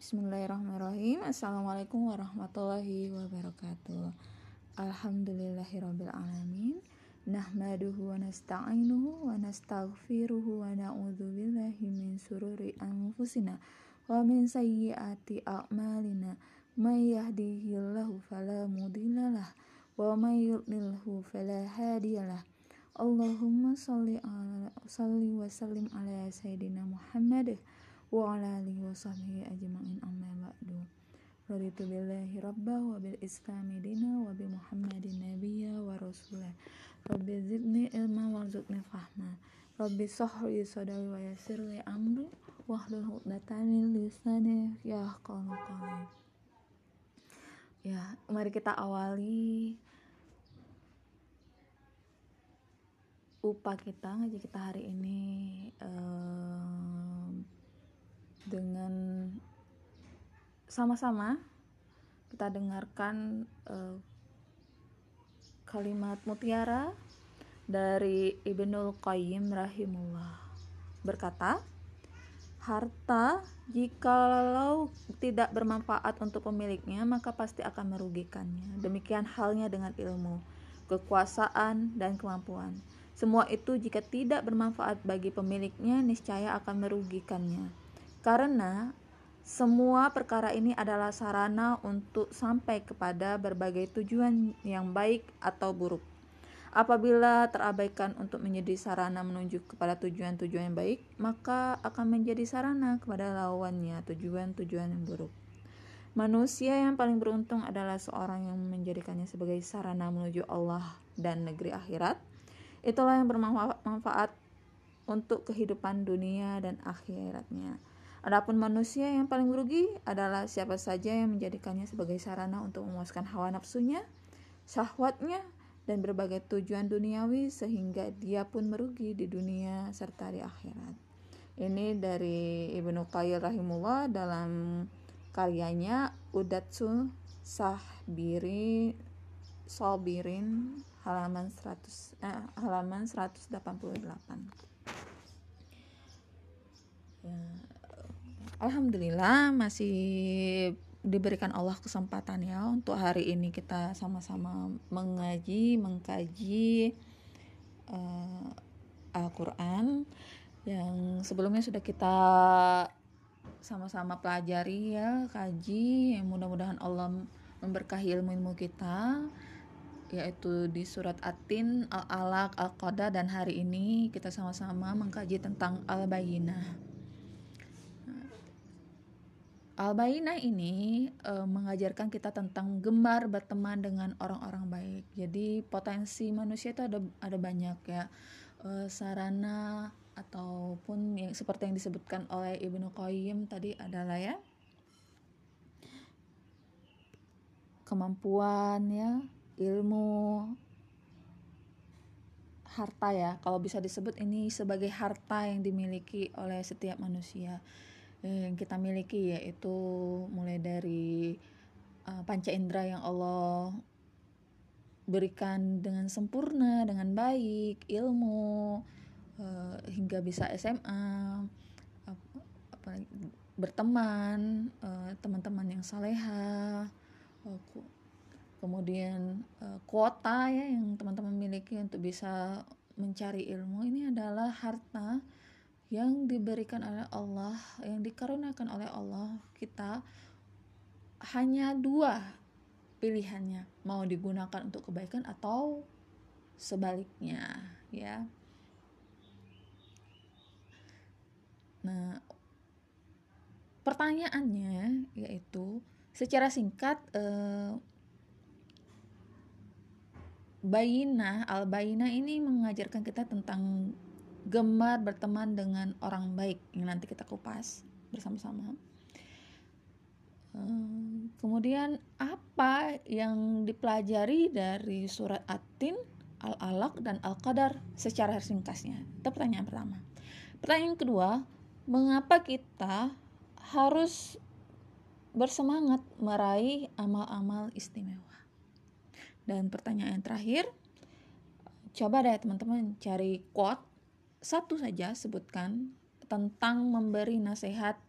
Bismillahirrahmanirrahim. Assalamualaikum warahmatullahi wabarakatuh. Alhamdulillahirrabbilalamin Nahmaduhu wa nasta'inuhu wa nastaghfiruhu wa na'udhu billahi min sururi anfusina wa min sayyiati a'malina. May yahdihillahu fala mudhillalah wa may yudlilhu fala hadiyalah Allahumma salli ala salli wa sallim ala sayyidina Muhammad wa ala alihi wa sahbihi ajma'in amma ba'du. Raditu billahi rabba wa bil islami dina wa bi muhammadin nabiyya wa rasulah Rabbi zidni ilma wa zidni fahma. Rabbi sahri sadari wa yasirli amri wahlul uqdatan min lisani ya qawmi Ya, mari kita awali upah kita ngaji kita hari ini um, dengan sama-sama kita dengarkan uh, kalimat mutiara dari Ibnul Qayyim rahimullah. Berkata harta jikalau tidak bermanfaat untuk pemiliknya maka pasti akan merugikannya. Demikian halnya dengan ilmu kekuasaan dan kemampuan. Semua itu jika tidak bermanfaat bagi pemiliknya niscaya akan merugikannya karena semua perkara ini adalah sarana untuk sampai kepada berbagai tujuan yang baik atau buruk. Apabila terabaikan untuk menjadi sarana menuju kepada tujuan-tujuan yang baik, maka akan menjadi sarana kepada lawannya tujuan-tujuan yang buruk. Manusia yang paling beruntung adalah seorang yang menjadikannya sebagai sarana menuju Allah dan negeri akhirat. Itulah yang bermanfaat untuk kehidupan dunia dan akhiratnya. Adapun manusia yang paling merugi adalah siapa saja yang menjadikannya sebagai sarana untuk memuaskan hawa nafsunya, syahwatnya, dan berbagai tujuan duniawi sehingga dia pun merugi di dunia serta di akhirat. Ini dari Ibnu Qayyim rahimullah dalam karyanya Udatsu Sahbiri Sobirin halaman 100 eh, halaman 188. Ya, Alhamdulillah masih diberikan Allah kesempatan ya untuk hari ini kita sama-sama mengaji, mengkaji uh, Al-Qur'an yang sebelumnya sudah kita sama-sama pelajari ya, kaji. Yang mudah-mudahan Allah memberkahi ilmu-ilmu kita yaitu di surat Atin, Al-Alaq, Al-Qada dan hari ini kita sama-sama mengkaji tentang Al-Bayyinah. Al-Bainah ini e, mengajarkan kita tentang gemar berteman dengan orang-orang baik. Jadi potensi manusia itu ada ada banyak ya. E, sarana ataupun yang seperti yang disebutkan oleh Ibnu Qayyim tadi adalah ya kemampuan ya ilmu harta ya. Kalau bisa disebut ini sebagai harta yang dimiliki oleh setiap manusia yang kita miliki yaitu mulai dari uh, panca indera yang Allah berikan dengan sempurna dengan baik ilmu uh, hingga bisa SMA apa, berteman uh, teman-teman yang saleha uh, kemudian uh, kuota ya yang teman-teman miliki untuk bisa mencari ilmu. Ini adalah harta yang diberikan oleh Allah, yang dikaruniakan oleh Allah, kita hanya dua pilihannya, mau digunakan untuk kebaikan atau sebaliknya, ya. Nah, pertanyaannya yaitu secara singkat eh, Bayina, al-Bayina ini mengajarkan kita tentang gemar berteman dengan orang baik yang nanti kita kupas bersama-sama. Kemudian apa yang dipelajari dari surat At-Tin, Al-Alaq dan Al-Qadar secara ringkasnya? Itu pertanyaan pertama. Pertanyaan kedua, mengapa kita harus bersemangat meraih amal-amal istimewa? Dan pertanyaan terakhir, coba deh teman-teman cari quote satu saja sebutkan tentang memberi nasihat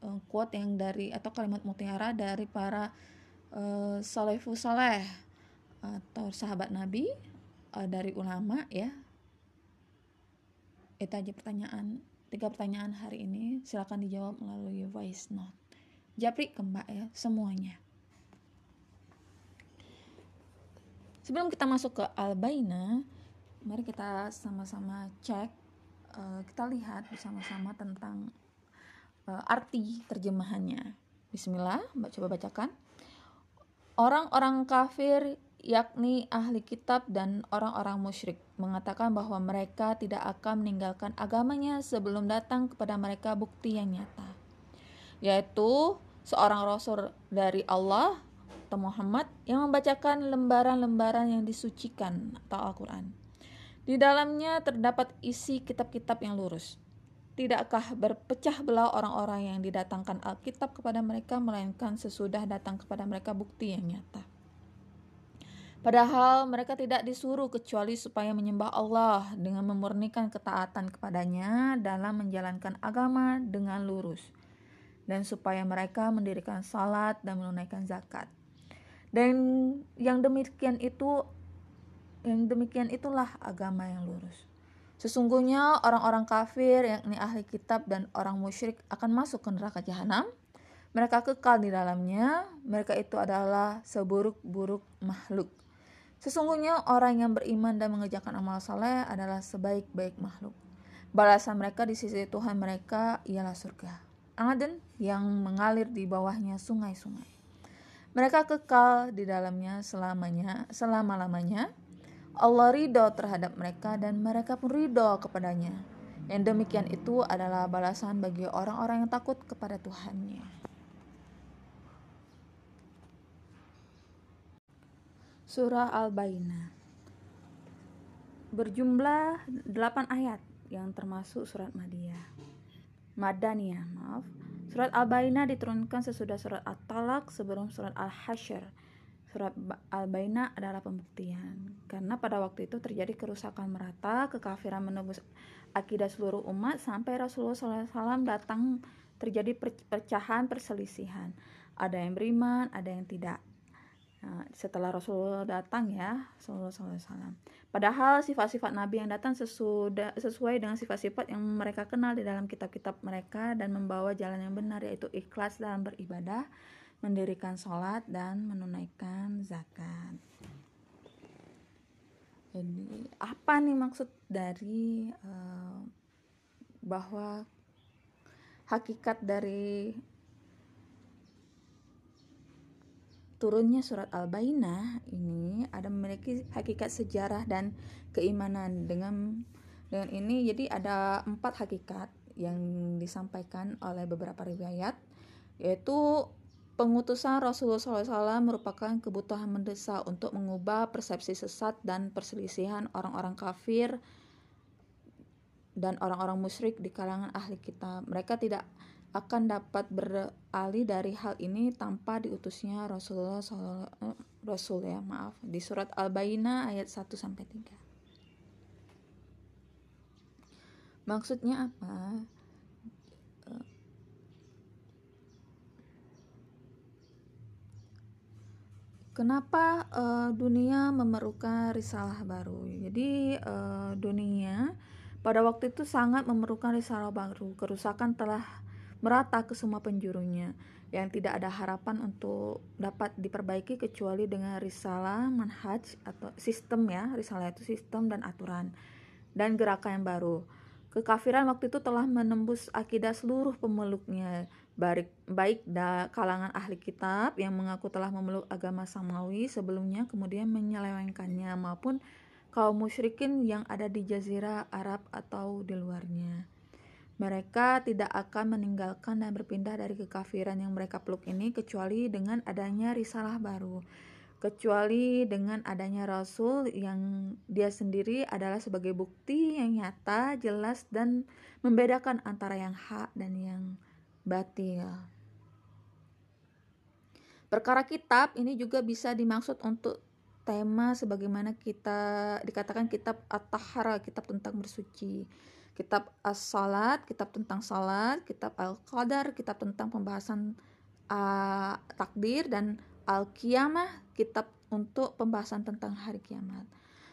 uh, quote yang dari atau kalimat mutiara dari para uh, salafus saleh atau sahabat Nabi uh, dari ulama ya. Itu aja pertanyaan tiga pertanyaan hari ini. Silakan dijawab melalui voice note. Japri ke mbak ya semuanya. Sebelum kita masuk ke albaina mari kita sama-sama cek uh, kita lihat bersama-sama tentang uh, arti terjemahannya Bismillah mbak coba bacakan orang-orang kafir yakni ahli kitab dan orang-orang musyrik, mengatakan bahwa mereka tidak akan meninggalkan agamanya sebelum datang kepada mereka bukti yang nyata, yaitu seorang rasul dari Allah atau Muhammad yang membacakan lembaran-lembaran yang disucikan atau Al-Quran. Di dalamnya terdapat isi kitab-kitab yang lurus. Tidakkah berpecah belah orang-orang yang didatangkan Alkitab kepada mereka, melainkan sesudah datang kepada mereka bukti yang nyata. Padahal mereka tidak disuruh kecuali supaya menyembah Allah dengan memurnikan ketaatan kepadanya dalam menjalankan agama dengan lurus. Dan supaya mereka mendirikan salat dan menunaikan zakat. Dan yang demikian itu yang demikian itulah agama yang lurus. Sesungguhnya orang-orang kafir yakni ahli kitab dan orang musyrik akan masuk ke neraka jahanam. Mereka kekal di dalamnya. Mereka itu adalah seburuk-buruk makhluk. Sesungguhnya orang yang beriman dan mengerjakan amal saleh adalah sebaik-baik makhluk. Balasan mereka di sisi Tuhan mereka ialah surga. Aden yang mengalir di bawahnya sungai-sungai. Mereka kekal di dalamnya selamanya, selama-lamanya. Allah ridho terhadap mereka dan mereka pun ridho kepadanya. Yang demikian itu adalah balasan bagi orang-orang yang takut kepada Tuhannya. Surah Al-Baina berjumlah 8 ayat yang termasuk surat Madiyah. Madaniyah, maaf. Surat Al-Baina diturunkan sesudah surat At-Talaq sebelum surat Al-Hasyr. Surat Al-Baina adalah pembuktian. Karena pada waktu itu terjadi kerusakan merata, kekafiran menembus akidah seluruh umat sampai Rasulullah SAW datang terjadi perpecahan, perselisihan. Ada yang beriman, ada yang tidak. Nah, setelah Rasulullah datang ya, Alaihi Wasallam. Padahal sifat-sifat Nabi yang datang sesudah, sesuai dengan sifat-sifat yang mereka kenal di dalam kitab-kitab mereka dan membawa jalan yang benar yaitu ikhlas dalam beribadah, mendirikan sholat dan menunaikan zakat. Jadi apa nih maksud dari uh, bahwa hakikat dari turunnya surat Al-Bainah ini ada memiliki hakikat sejarah dan keimanan dengan dengan ini jadi ada empat hakikat yang disampaikan oleh beberapa riwayat yaitu pengutusan Rasulullah SAW merupakan kebutuhan mendesak untuk mengubah persepsi sesat dan perselisihan orang-orang kafir dan orang-orang musyrik di kalangan ahli kita. Mereka tidak akan dapat beralih dari hal ini tanpa diutusnya Rasulullah SAW, Rasul ya maaf di surat Al-Bayyinah ayat 1 sampai 3. Maksudnya apa? Kenapa uh, dunia memerlukan risalah baru? Jadi uh, dunia pada waktu itu sangat memerlukan risalah baru. Kerusakan telah merata ke semua penjurunya yang tidak ada harapan untuk dapat diperbaiki kecuali dengan risalah manhaj atau sistem ya risalah itu sistem dan aturan dan gerakan yang baru kekafiran waktu itu telah menembus akidah seluruh pemeluknya baik baik da, kalangan ahli kitab yang mengaku telah memeluk agama samawi sebelumnya kemudian menyelewengkannya maupun kaum musyrikin yang ada di jazirah Arab atau di luarnya mereka tidak akan meninggalkan dan berpindah dari kekafiran yang mereka peluk ini kecuali dengan adanya risalah baru. Kecuali dengan adanya rasul yang dia sendiri adalah sebagai bukti yang nyata, jelas dan membedakan antara yang hak dan yang batil. Perkara kitab ini juga bisa dimaksud untuk tema sebagaimana kita dikatakan kitab At-Tahara, kitab tentang bersuci kitab as-salat kitab tentang salat kitab al-qadar kitab tentang pembahasan uh, takdir dan al-qiyamah kitab untuk pembahasan tentang hari kiamat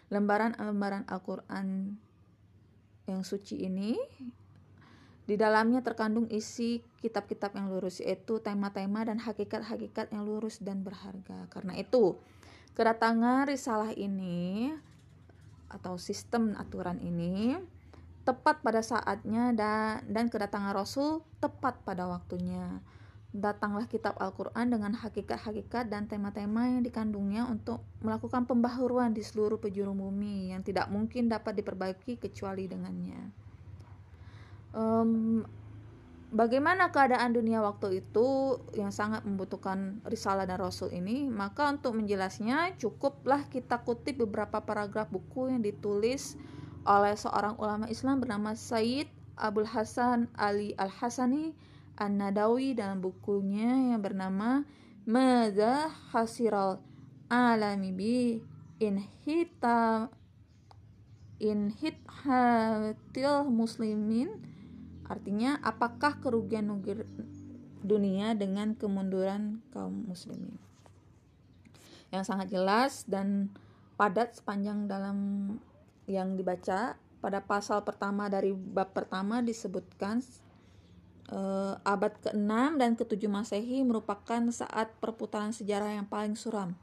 lembaran-lembaran Al-Quran yang suci ini di dalamnya terkandung isi kitab-kitab yang lurus yaitu tema-tema dan hakikat-hakikat yang lurus dan berharga. Karena itu, kedatangan risalah ini atau sistem aturan ini tepat pada saatnya dan dan kedatangan Rasul tepat pada waktunya datanglah kitab Al-Quran dengan hakikat-hakikat dan tema-tema yang dikandungnya untuk melakukan pembaharuan di seluruh penjuru bumi yang tidak mungkin dapat diperbaiki kecuali dengannya. Um, bagaimana keadaan dunia waktu itu yang sangat membutuhkan risalah dan rasul ini? Maka untuk menjelasnya cukuplah kita kutip beberapa paragraf buku yang ditulis oleh seorang ulama Islam bernama Said Abdul Hasan Ali Al-Hasani An-Nadawi dalam bukunya yang bernama Mada Hasiral Alami bi Inhita Inhithatil Muslimin artinya apakah kerugian dunia dengan kemunduran kaum muslimin yang sangat jelas dan padat sepanjang dalam yang dibaca pada pasal pertama dari bab pertama disebutkan uh, abad ke-6 dan ke-7 Masehi merupakan saat perputaran sejarah yang paling suram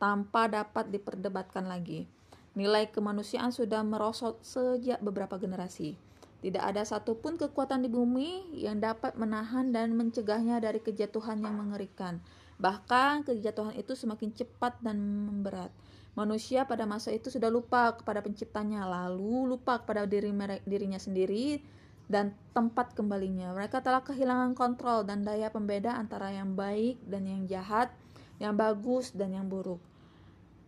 tanpa dapat diperdebatkan lagi. Nilai kemanusiaan sudah merosot sejak beberapa generasi. Tidak ada satupun kekuatan di bumi yang dapat menahan dan mencegahnya dari kejatuhan yang mengerikan. Bahkan kejatuhan itu semakin cepat dan memberat. Manusia pada masa itu sudah lupa kepada penciptanya, lalu lupa kepada diri dirinya sendiri dan tempat kembalinya. Mereka telah kehilangan kontrol dan daya pembeda antara yang baik dan yang jahat, yang bagus dan yang buruk.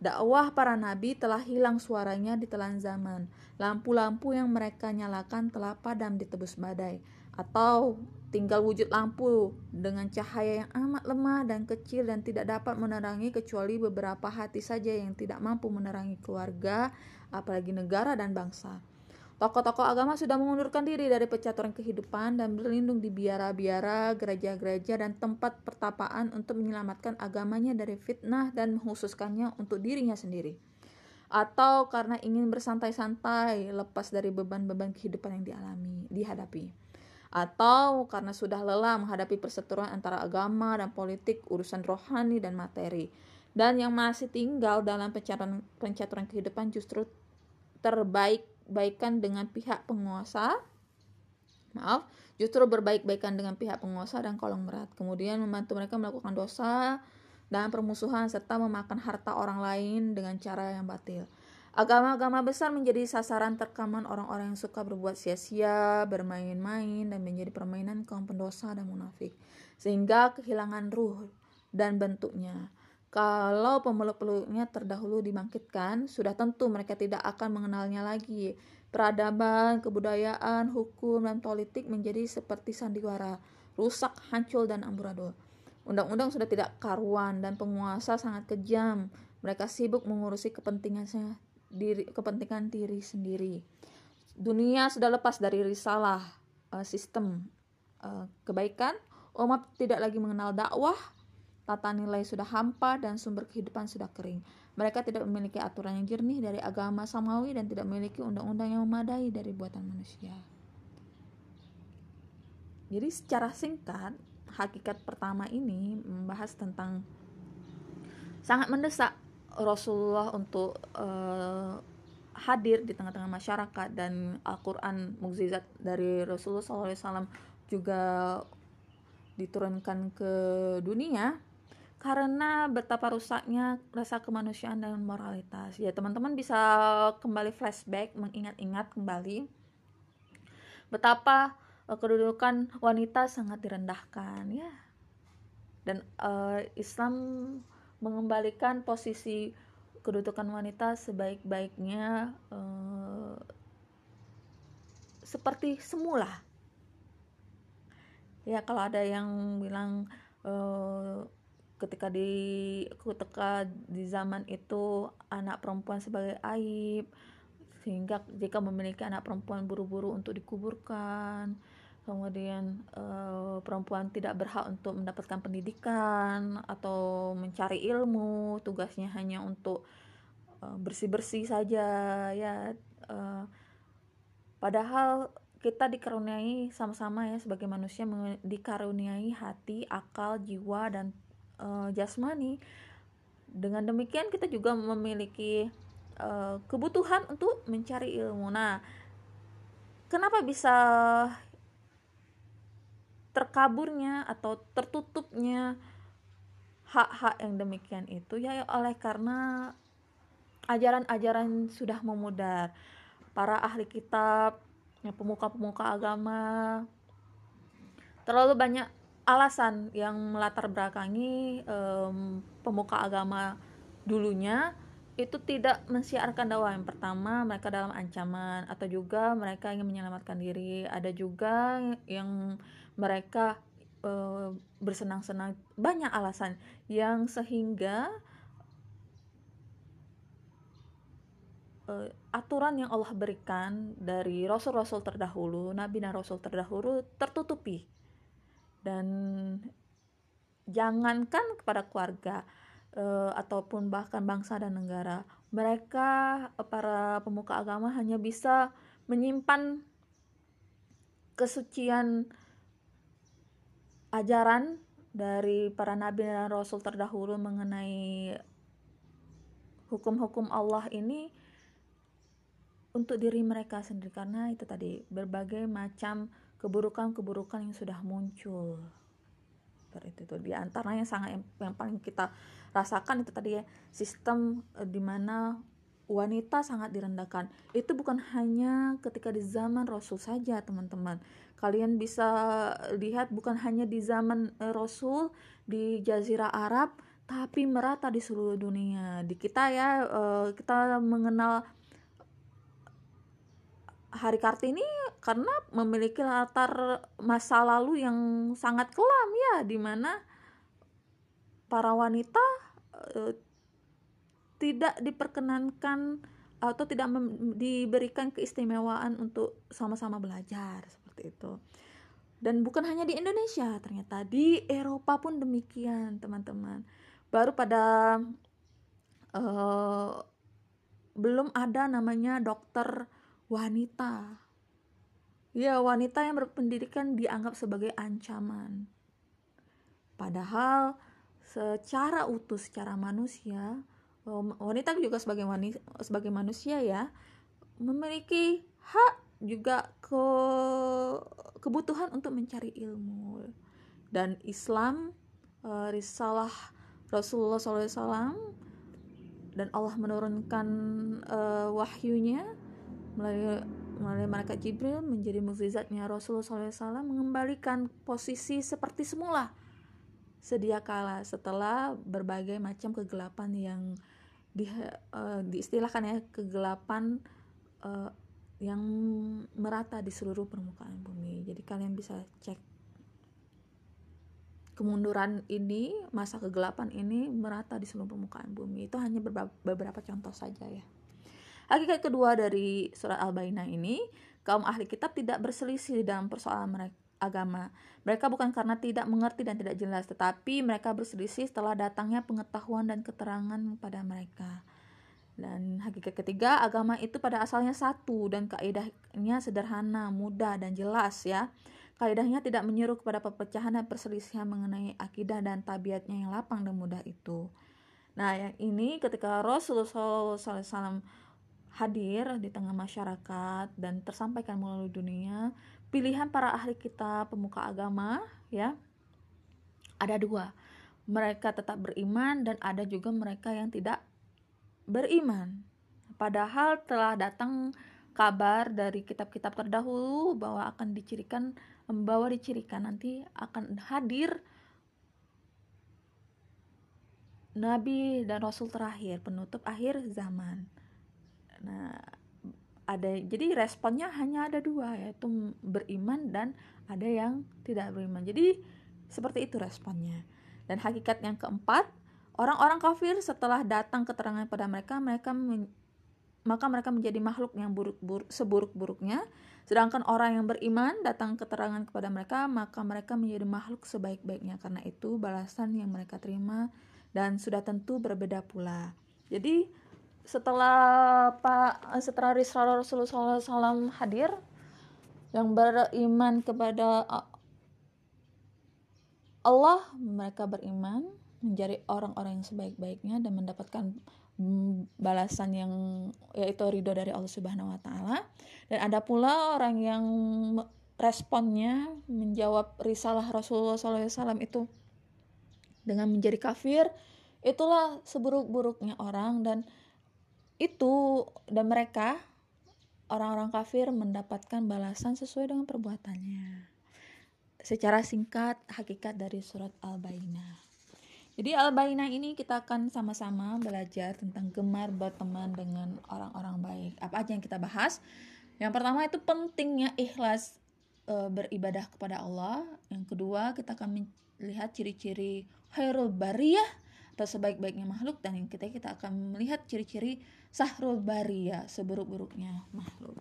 Dakwah para nabi telah hilang suaranya di telan zaman. Lampu-lampu yang mereka nyalakan telah padam ditebus badai, atau tinggal wujud lampu dengan cahaya yang amat lemah dan kecil dan tidak dapat menerangi kecuali beberapa hati saja yang tidak mampu menerangi keluarga, apalagi negara dan bangsa. Tokoh-tokoh agama sudah mengundurkan diri dari pecaturan kehidupan dan berlindung di biara-biara, gereja-gereja, dan tempat pertapaan untuk menyelamatkan agamanya dari fitnah dan menghususkannya untuk dirinya sendiri. Atau karena ingin bersantai-santai lepas dari beban-beban kehidupan yang dialami, dihadapi. Atau karena sudah lelah menghadapi perseteruan antara agama dan politik, urusan rohani dan materi. Dan yang masih tinggal dalam pencaturan, pencaturan kehidupan justru terbaik baikan dengan pihak penguasa. Maaf justru berbaik-baikan dengan pihak penguasa dan kolong berat. Kemudian membantu mereka melakukan dosa dan permusuhan serta memakan harta orang lain dengan cara yang batil. Agama-agama besar menjadi sasaran terkaman orang-orang yang suka berbuat sia-sia, bermain-main, dan menjadi permainan kaum pendosa dan munafik, sehingga kehilangan ruh dan bentuknya. Kalau pemeluk-peluknya terdahulu dibangkitkan, sudah tentu mereka tidak akan mengenalnya lagi. Peradaban, kebudayaan, hukum, dan politik menjadi seperti sandiwara, rusak, hancur, dan amburadul. Undang-undang sudah tidak karuan dan penguasa sangat kejam. Mereka sibuk mengurusi kepentingannya diri, kepentingan diri sendiri. Dunia sudah lepas dari risalah uh, sistem uh, kebaikan. Umat tidak lagi mengenal dakwah, tata nilai sudah hampa dan sumber kehidupan sudah kering. Mereka tidak memiliki aturan yang jernih dari agama samawi dan tidak memiliki undang-undang yang memadai dari buatan manusia. Jadi secara singkat, hakikat pertama ini membahas tentang sangat mendesak Rasulullah untuk uh, hadir di tengah-tengah masyarakat dan Al-Quran mukjizat dari Rasulullah SAW juga diturunkan ke dunia karena betapa rusaknya rasa kemanusiaan dan moralitas. Ya, teman-teman bisa kembali flashback, mengingat-ingat kembali betapa uh, kedudukan wanita sangat direndahkan, ya. Dan uh, Islam mengembalikan posisi kedudukan wanita sebaik-baiknya uh, seperti semula. Ya, kalau ada yang bilang uh, ketika di ketika di zaman itu anak perempuan sebagai aib sehingga jika memiliki anak perempuan buru-buru untuk dikuburkan kemudian uh, perempuan tidak berhak untuk mendapatkan pendidikan atau mencari ilmu tugasnya hanya untuk uh, bersih-bersih saja ya uh, padahal kita dikaruniai sama-sama ya sebagai manusia dikaruniai hati, akal, jiwa dan uh, jasmani. Dengan demikian kita juga memiliki uh, kebutuhan untuk mencari ilmu. Nah, kenapa bisa terkaburnya atau tertutupnya hak-hak yang demikian itu ya oleh karena ajaran-ajaran sudah memudar para ahli kitab ya pemuka-pemuka agama terlalu banyak alasan yang melatar belakangi um, pemuka agama dulunya itu tidak mensiarkan dakwah yang pertama mereka dalam ancaman. Atau juga mereka ingin menyelamatkan diri. Ada juga yang mereka e, bersenang-senang. Banyak alasan yang sehingga e, aturan yang Allah berikan dari rasul-rasul terdahulu nabi dan rasul terdahulu tertutupi dan jangankan kepada keluarga uh, ataupun bahkan bangsa dan negara. Mereka uh, para pemuka agama hanya bisa menyimpan kesucian ajaran dari para nabi dan rasul terdahulu mengenai hukum-hukum Allah ini untuk diri mereka sendiri karena itu tadi berbagai macam keburukan-keburukan yang sudah muncul. Seperti itu. Di antaranya sangat yang, yang paling kita rasakan itu tadi ya sistem e, di mana wanita sangat direndahkan. Itu bukan hanya ketika di zaman Rasul saja teman-teman. Kalian bisa lihat bukan hanya di zaman e, Rasul di Jazirah Arab tapi merata di seluruh dunia. Di kita ya e, kita mengenal Hari Kartini karena memiliki latar masa lalu yang sangat kelam ya di mana para wanita e, tidak diperkenankan atau tidak diberikan keistimewaan untuk sama-sama belajar seperti itu. Dan bukan hanya di Indonesia, ternyata di Eropa pun demikian, teman-teman. Baru pada uh, belum ada namanya dokter wanita. Ya, wanita yang berpendidikan dianggap sebagai ancaman. Padahal secara utuh secara manusia, wanita juga sebagai wanita, sebagai manusia ya, memiliki hak juga ke kebutuhan untuk mencari ilmu. Dan Islam eh, risalah Rasulullah SAW dan Allah menurunkan uh, wahyunya melalui melalui malaikat Jibril menjadi mukjizatnya Rasulullah SAW mengembalikan posisi seperti semula sedia kala setelah berbagai macam kegelapan yang di, uh, diistilahkan ya kegelapan uh, yang merata di seluruh permukaan bumi. Jadi kalian bisa cek kemunduran ini, masa kegelapan ini merata di seluruh permukaan bumi. Itu hanya beberapa contoh saja ya. Hakikat kedua dari surat Al-Bainah ini, kaum ahli kitab tidak berselisih dalam persoalan mereka agama. Mereka bukan karena tidak mengerti dan tidak jelas, tetapi mereka berselisih setelah datangnya pengetahuan dan keterangan pada mereka. Dan hakikat ketiga, agama itu pada asalnya satu dan kaidahnya sederhana, mudah dan jelas ya. Kaidahnya tidak menyuruh kepada perpecahan dan perselisihan mengenai akidah dan tabiatnya yang lapang dan mudah itu. Nah, yang ini ketika Rasulullah SAW hadir di tengah masyarakat dan tersampaikan melalui dunia pilihan para ahli kita pemuka agama ya ada dua. Mereka tetap beriman dan ada juga mereka yang tidak beriman. Padahal telah datang kabar dari kitab-kitab terdahulu bahwa akan dicirikan membawa dicirikan nanti akan hadir nabi dan rasul terakhir penutup akhir zaman Nah, ada jadi responnya hanya ada dua yaitu beriman dan ada yang tidak beriman. Jadi seperti itu responnya. Dan hakikat yang keempat, orang-orang kafir setelah datang keterangan pada mereka, mereka maka mereka menjadi makhluk yang buruk-buruk seburuk-buruknya sedangkan orang yang beriman datang keterangan kepada mereka maka mereka menjadi makhluk sebaik-baiknya karena itu balasan yang mereka terima dan sudah tentu berbeda pula jadi setelah Pak setelah Rasulullah SAW hadir yang beriman kepada Allah mereka beriman menjadi orang-orang yang sebaik-baiknya dan mendapatkan balasan yang yaitu ridho dari Allah Subhanahu wa taala. Dan ada pula orang yang responnya menjawab risalah Rasulullah SAW itu dengan menjadi kafir, itulah seburuk-buruknya orang dan itu dan mereka orang-orang kafir mendapatkan balasan sesuai dengan perbuatannya. Secara singkat hakikat dari surat Al-Bainah. Jadi Al-Bainah ini kita akan sama-sama belajar tentang gemar berteman dengan orang-orang baik. Apa aja yang kita bahas? Yang pertama itu pentingnya ikhlas e, beribadah kepada Allah. Yang kedua, kita akan melihat ciri-ciri khairul bariyah atau sebaik-baiknya makhluk dan yang ketiga kita akan melihat ciri-ciri sahrul bariyah seburuk-buruknya makhluk.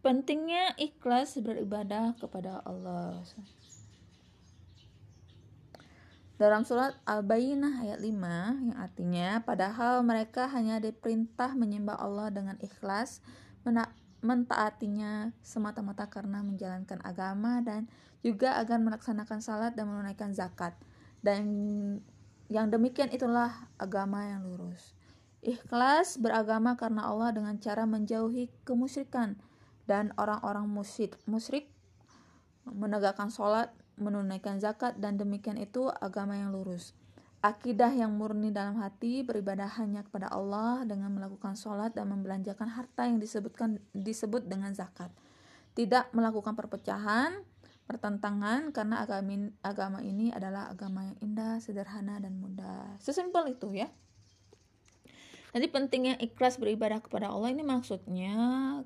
Pentingnya ikhlas beribadah kepada Allah. Dalam surat Al-Bayyinah ayat 5 yang artinya padahal mereka hanya diperintah menyembah Allah dengan ikhlas, mentaatinya semata-mata karena menjalankan agama dan juga agar melaksanakan salat dan menunaikan zakat. Dan yang demikian itulah agama yang lurus. Ikhlas beragama karena Allah dengan cara menjauhi kemusyrikan dan orang-orang musyrik, musyrik menegakkan sholat menunaikan zakat dan demikian itu agama yang lurus. Akidah yang murni dalam hati beribadah hanya kepada Allah dengan melakukan sholat dan membelanjakan harta yang disebutkan disebut dengan zakat. Tidak melakukan perpecahan, pertentangan karena agama, agama ini adalah agama yang indah, sederhana dan mudah. Sesimpel itu ya. Jadi pentingnya ikhlas beribadah kepada Allah ini maksudnya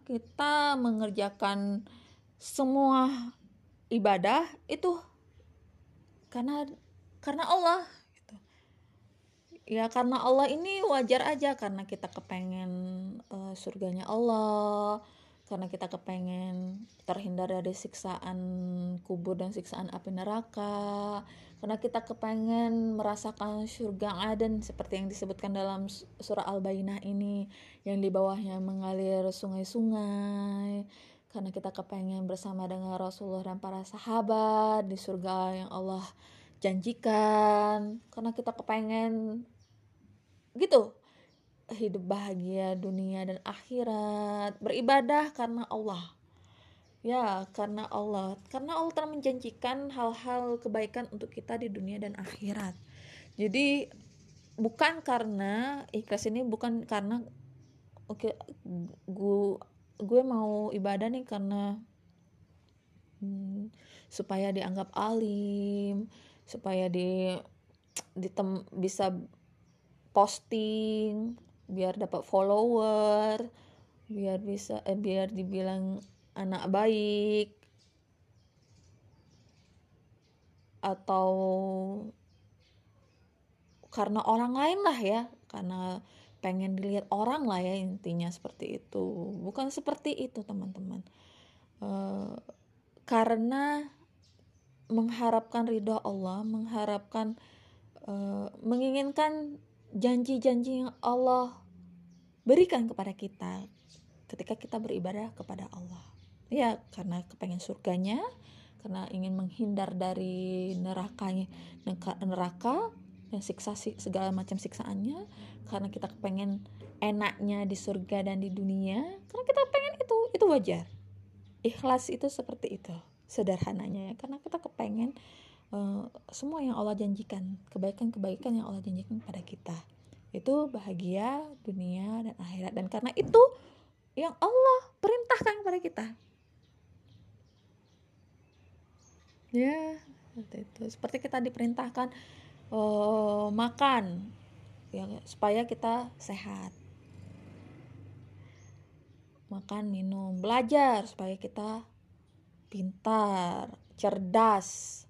kita mengerjakan semua ibadah itu karena karena Allah gitu. Ya karena Allah ini wajar aja karena kita kepengen uh, surganya Allah, karena kita kepengen terhindar dari siksaan kubur dan siksaan api neraka, karena kita kepengen merasakan surga Aden seperti yang disebutkan dalam surah Al-Bainah ini yang di bawahnya mengalir sungai-sungai. Karena kita kepengen bersama dengan Rasulullah dan para sahabat di surga yang Allah janjikan. Karena kita kepengen gitu hidup bahagia dunia dan akhirat. Beribadah karena Allah. Ya karena Allah. Karena Allah telah menjanjikan hal-hal kebaikan untuk kita di dunia dan akhirat. Jadi bukan karena ikhlas ini bukan karena oke okay, gue gue mau ibadah nih karena hmm, supaya dianggap alim supaya di di tem, bisa posting biar dapat follower biar bisa eh, biar dibilang anak baik. Atau karena orang lain lah ya karena pengen dilihat orang lah ya intinya seperti itu. Bukan seperti itu teman-teman. E, karena mengharapkan ridho Allah mengharapkan e, menginginkan janji-janji yang Allah berikan kepada kita ketika kita beribadah kepada Allah. Ya karena kepengen surganya karena ingin menghindar dari nerakanya neraka dan siksa segala macam siksaannya. Karena kita kepengen enaknya di surga dan di dunia karena kita pengen itu itu wajar. Ikhlas itu seperti itu sederhananya ya. Karena kita kepengen uh, semua yang Allah janjikan kebaikan-kebaikan yang Allah janjikan pada kita. Itu bahagia dunia dan akhirat. Dan karena itu yang Allah perintahkan kepada kita. Ya seperti itu. Seperti kita diperintahkan uh, makan ya supaya kita sehat. Makan minum belajar supaya kita pintar cerdas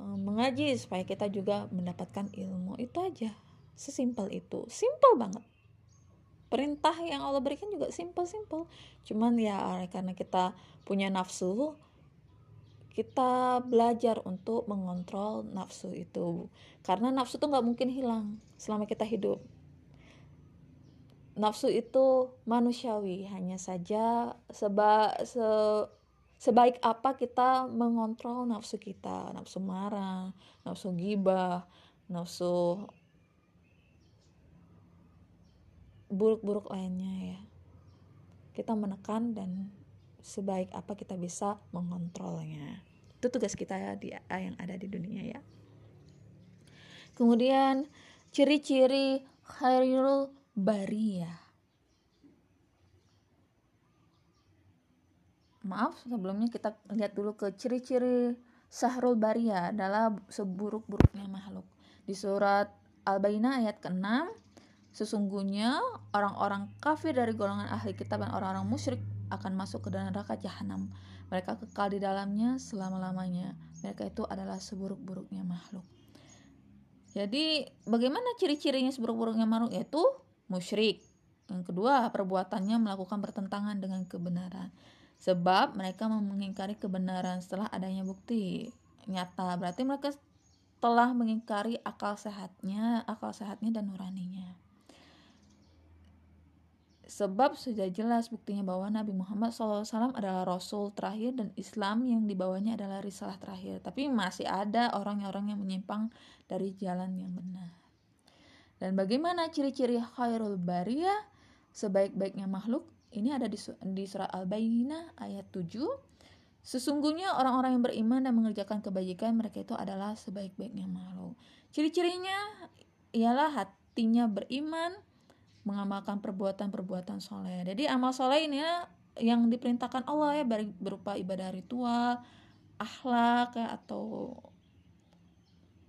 mengaji supaya kita juga mendapatkan ilmu itu aja. Sesimpel itu. Simpel banget. Perintah yang Allah berikan juga simpel-simpel cuman ya karena kita punya nafsu kita belajar untuk mengontrol nafsu itu. Karena nafsu itu nggak mungkin hilang selama kita hidup. Nafsu itu manusiawi. Hanya saja seba se, sebaik apa kita mengontrol nafsu kita nafsu marah nafsu gibah nafsu buruk-buruk lainnya ya. Kita menekan dan sebaik apa kita bisa mengontrolnya. Itu tugas kita ya di yang ada di dunia ya. Kemudian ciri-ciri khairul bariyah maaf sebelumnya kita lihat dulu ke ciri-ciri sahrul bariyah adalah seburuk-buruknya makhluk di surat Al-Bayyinah ayat ke-6 Sesungguhnya orang-orang kafir dari golongan ahli kitab dan orang-orang musyrik akan masuk ke dalam neraka jahanam. Mereka kekal di dalamnya selama-lamanya. Mereka itu adalah seburuk-buruknya makhluk. Jadi, bagaimana ciri-cirinya seburuk-buruknya makhluk? Yaitu musyrik. Yang kedua, perbuatannya melakukan bertentangan dengan kebenaran. Sebab mereka mengingkari kebenaran setelah adanya bukti nyata. Berarti mereka telah mengingkari akal sehatnya, akal sehatnya dan nuraninya. Sebab sudah jelas buktinya bahwa Nabi Muhammad SAW adalah Rasul terakhir dan Islam yang dibawanya adalah risalah terakhir. Tapi masih ada orang-orang yang menyimpang dari jalan yang benar. Dan bagaimana ciri-ciri khairul bariyah sebaik-baiknya makhluk? Ini ada di, di surah Al-Bayyinah ayat 7. Sesungguhnya orang-orang yang beriman dan mengerjakan kebajikan mereka itu adalah sebaik-baiknya makhluk. Ciri-cirinya ialah hatinya beriman, mengamalkan perbuatan-perbuatan soleh. Jadi amal soleh ini ya, yang diperintahkan Allah ya berupa ibadah ritual, akhlak ya, atau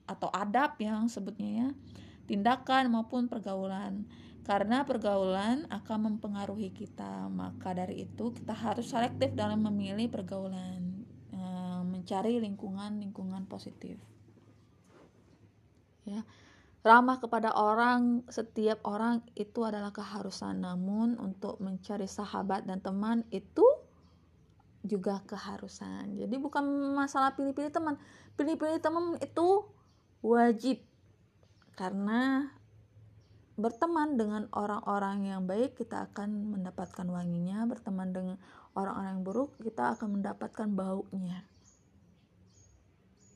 atau adab yang sebutnya ya, tindakan maupun pergaulan. Karena pergaulan akan mempengaruhi kita, maka dari itu kita harus selektif dalam memilih pergaulan, eh, mencari lingkungan-lingkungan positif. Ya ramah kepada orang setiap orang itu adalah keharusan. Namun untuk mencari sahabat dan teman itu juga keharusan. Jadi bukan masalah pilih-pilih teman. Pilih-pilih teman itu wajib. Karena berteman dengan orang-orang yang baik kita akan mendapatkan wanginya berteman dengan orang-orang yang buruk kita akan mendapatkan baunya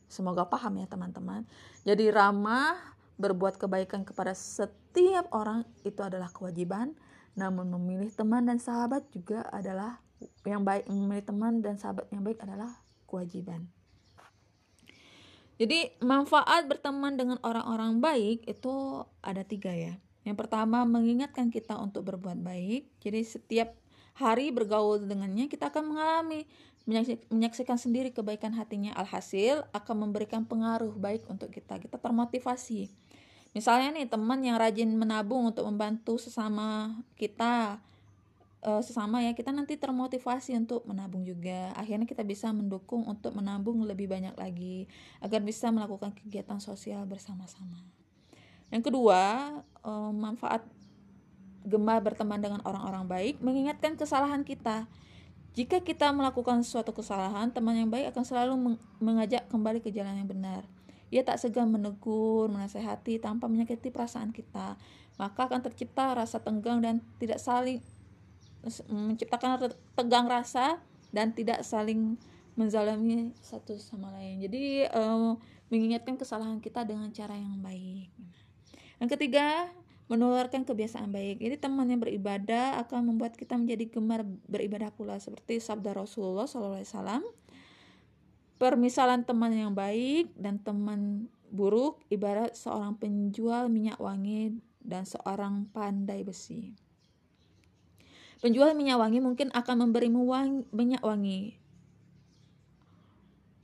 semoga paham ya teman-teman jadi ramah Berbuat kebaikan kepada setiap orang itu adalah kewajiban, namun memilih teman dan sahabat juga adalah yang baik. Memilih teman dan sahabat yang baik adalah kewajiban. Jadi manfaat berteman dengan orang-orang baik itu ada tiga ya. Yang pertama mengingatkan kita untuk berbuat baik. Jadi setiap hari bergaul dengannya kita akan mengalami menyaksikan sendiri kebaikan hatinya alhasil akan memberikan pengaruh baik untuk kita. Kita termotivasi Misalnya nih teman yang rajin menabung untuk membantu sesama kita uh, sesama ya kita nanti termotivasi untuk menabung juga. Akhirnya kita bisa mendukung untuk menabung lebih banyak lagi agar bisa melakukan kegiatan sosial bersama-sama. Yang kedua, uh, manfaat gemar berteman dengan orang-orang baik mengingatkan kesalahan kita. Jika kita melakukan suatu kesalahan, teman yang baik akan selalu mengajak kembali ke jalan yang benar. Ia tak segan menegur, menasehati tanpa menyakiti perasaan kita. Maka akan tercipta rasa tenggang dan tidak saling menciptakan tegang rasa dan tidak saling menzalimi satu sama lain. Jadi um, mengingatkan kesalahan kita dengan cara yang baik. Yang ketiga, menularkan kebiasaan baik. Jadi teman yang beribadah akan membuat kita menjadi gemar beribadah pula seperti sabda Rasulullah SAW Permisalan teman yang baik dan teman buruk ibarat seorang penjual minyak wangi dan seorang pandai besi. Penjual minyak wangi mungkin akan memberimu wangi, minyak wangi,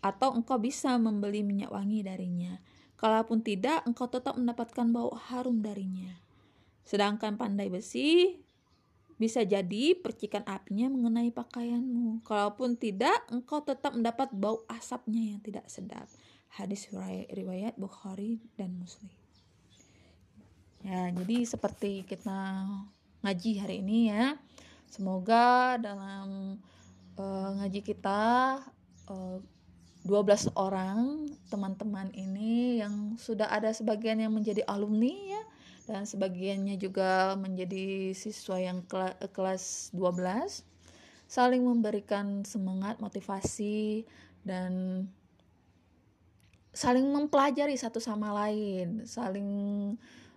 atau engkau bisa membeli minyak wangi darinya. Kalaupun tidak, engkau tetap mendapatkan bau harum darinya. Sedangkan pandai besi bisa jadi percikan apinya mengenai pakaianmu. Kalaupun tidak, engkau tetap mendapat bau asapnya yang tidak sedap. Hadis riwayat Bukhari dan Muslim. ya jadi seperti kita ngaji hari ini ya semoga dalam uh, ngaji kita uh, 12 orang teman-teman ini yang sudah ada sebagian yang menjadi alumni ya. Dan sebagiannya juga menjadi siswa yang kelas 12 saling memberikan semangat, motivasi dan saling mempelajari satu sama lain, saling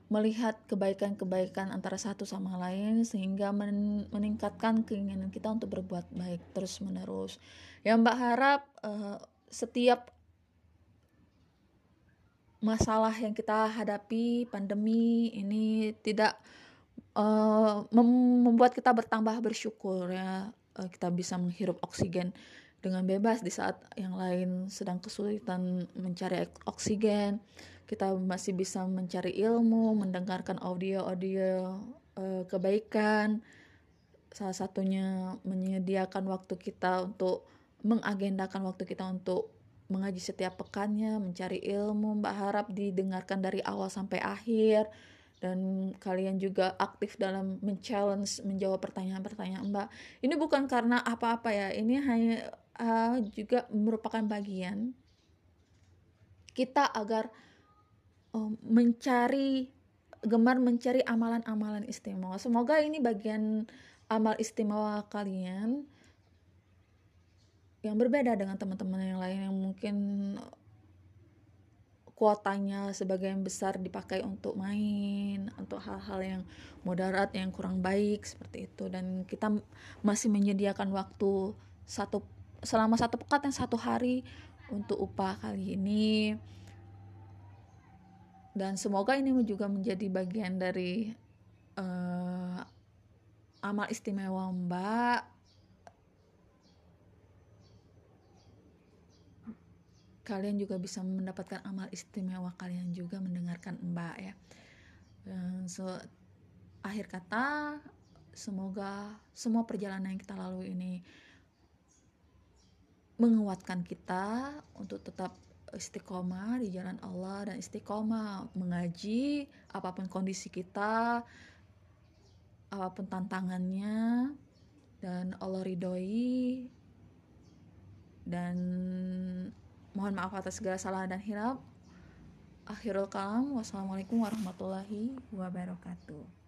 melihat kebaikan-kebaikan antara satu sama lain sehingga men meningkatkan keinginan kita untuk berbuat baik terus menerus. Ya Mbak harap uh, setiap masalah yang kita hadapi pandemi ini tidak uh, membuat kita bertambah bersyukur ya. Uh, kita bisa menghirup oksigen dengan bebas di saat yang lain sedang kesulitan mencari oksigen. Kita masih bisa mencari ilmu mendengarkan audio-audio uh, kebaikan. Salah satunya menyediakan waktu kita untuk mengagendakan waktu kita untuk mengaji setiap pekannya, mencari ilmu, Mbak harap didengarkan dari awal sampai akhir dan kalian juga aktif dalam men-challenge menjawab pertanyaan-pertanyaan Mbak. Ini bukan karena apa-apa ya, ini hanya uh, juga merupakan bagian kita agar uh, mencari gemar mencari amalan-amalan istimewa. Semoga ini bagian amal istimewa kalian yang berbeda dengan teman-teman yang lain yang mungkin kuotanya sebagian besar dipakai untuk main untuk hal-hal yang moderat yang kurang baik seperti itu. Dan kita masih menyediakan waktu satu selama satu pekan yang satu hari untuk upah kali ini. Dan semoga ini juga menjadi bagian dari uh, amal istimewa Mbak kalian juga bisa mendapatkan amal istimewa kalian juga mendengarkan Mbak ya. So akhir kata semoga semua perjalanan yang kita lalui ini menguatkan kita untuk tetap istiqomah di jalan Allah dan istiqomah mengaji apa pun kondisi kita apa pun tantangannya dan Allah ridhoi dan Mohon maaf atas segala salah dan hilaf. Akhirul kalam. Wassalamualaikum warahmatullahi wabarakatuh.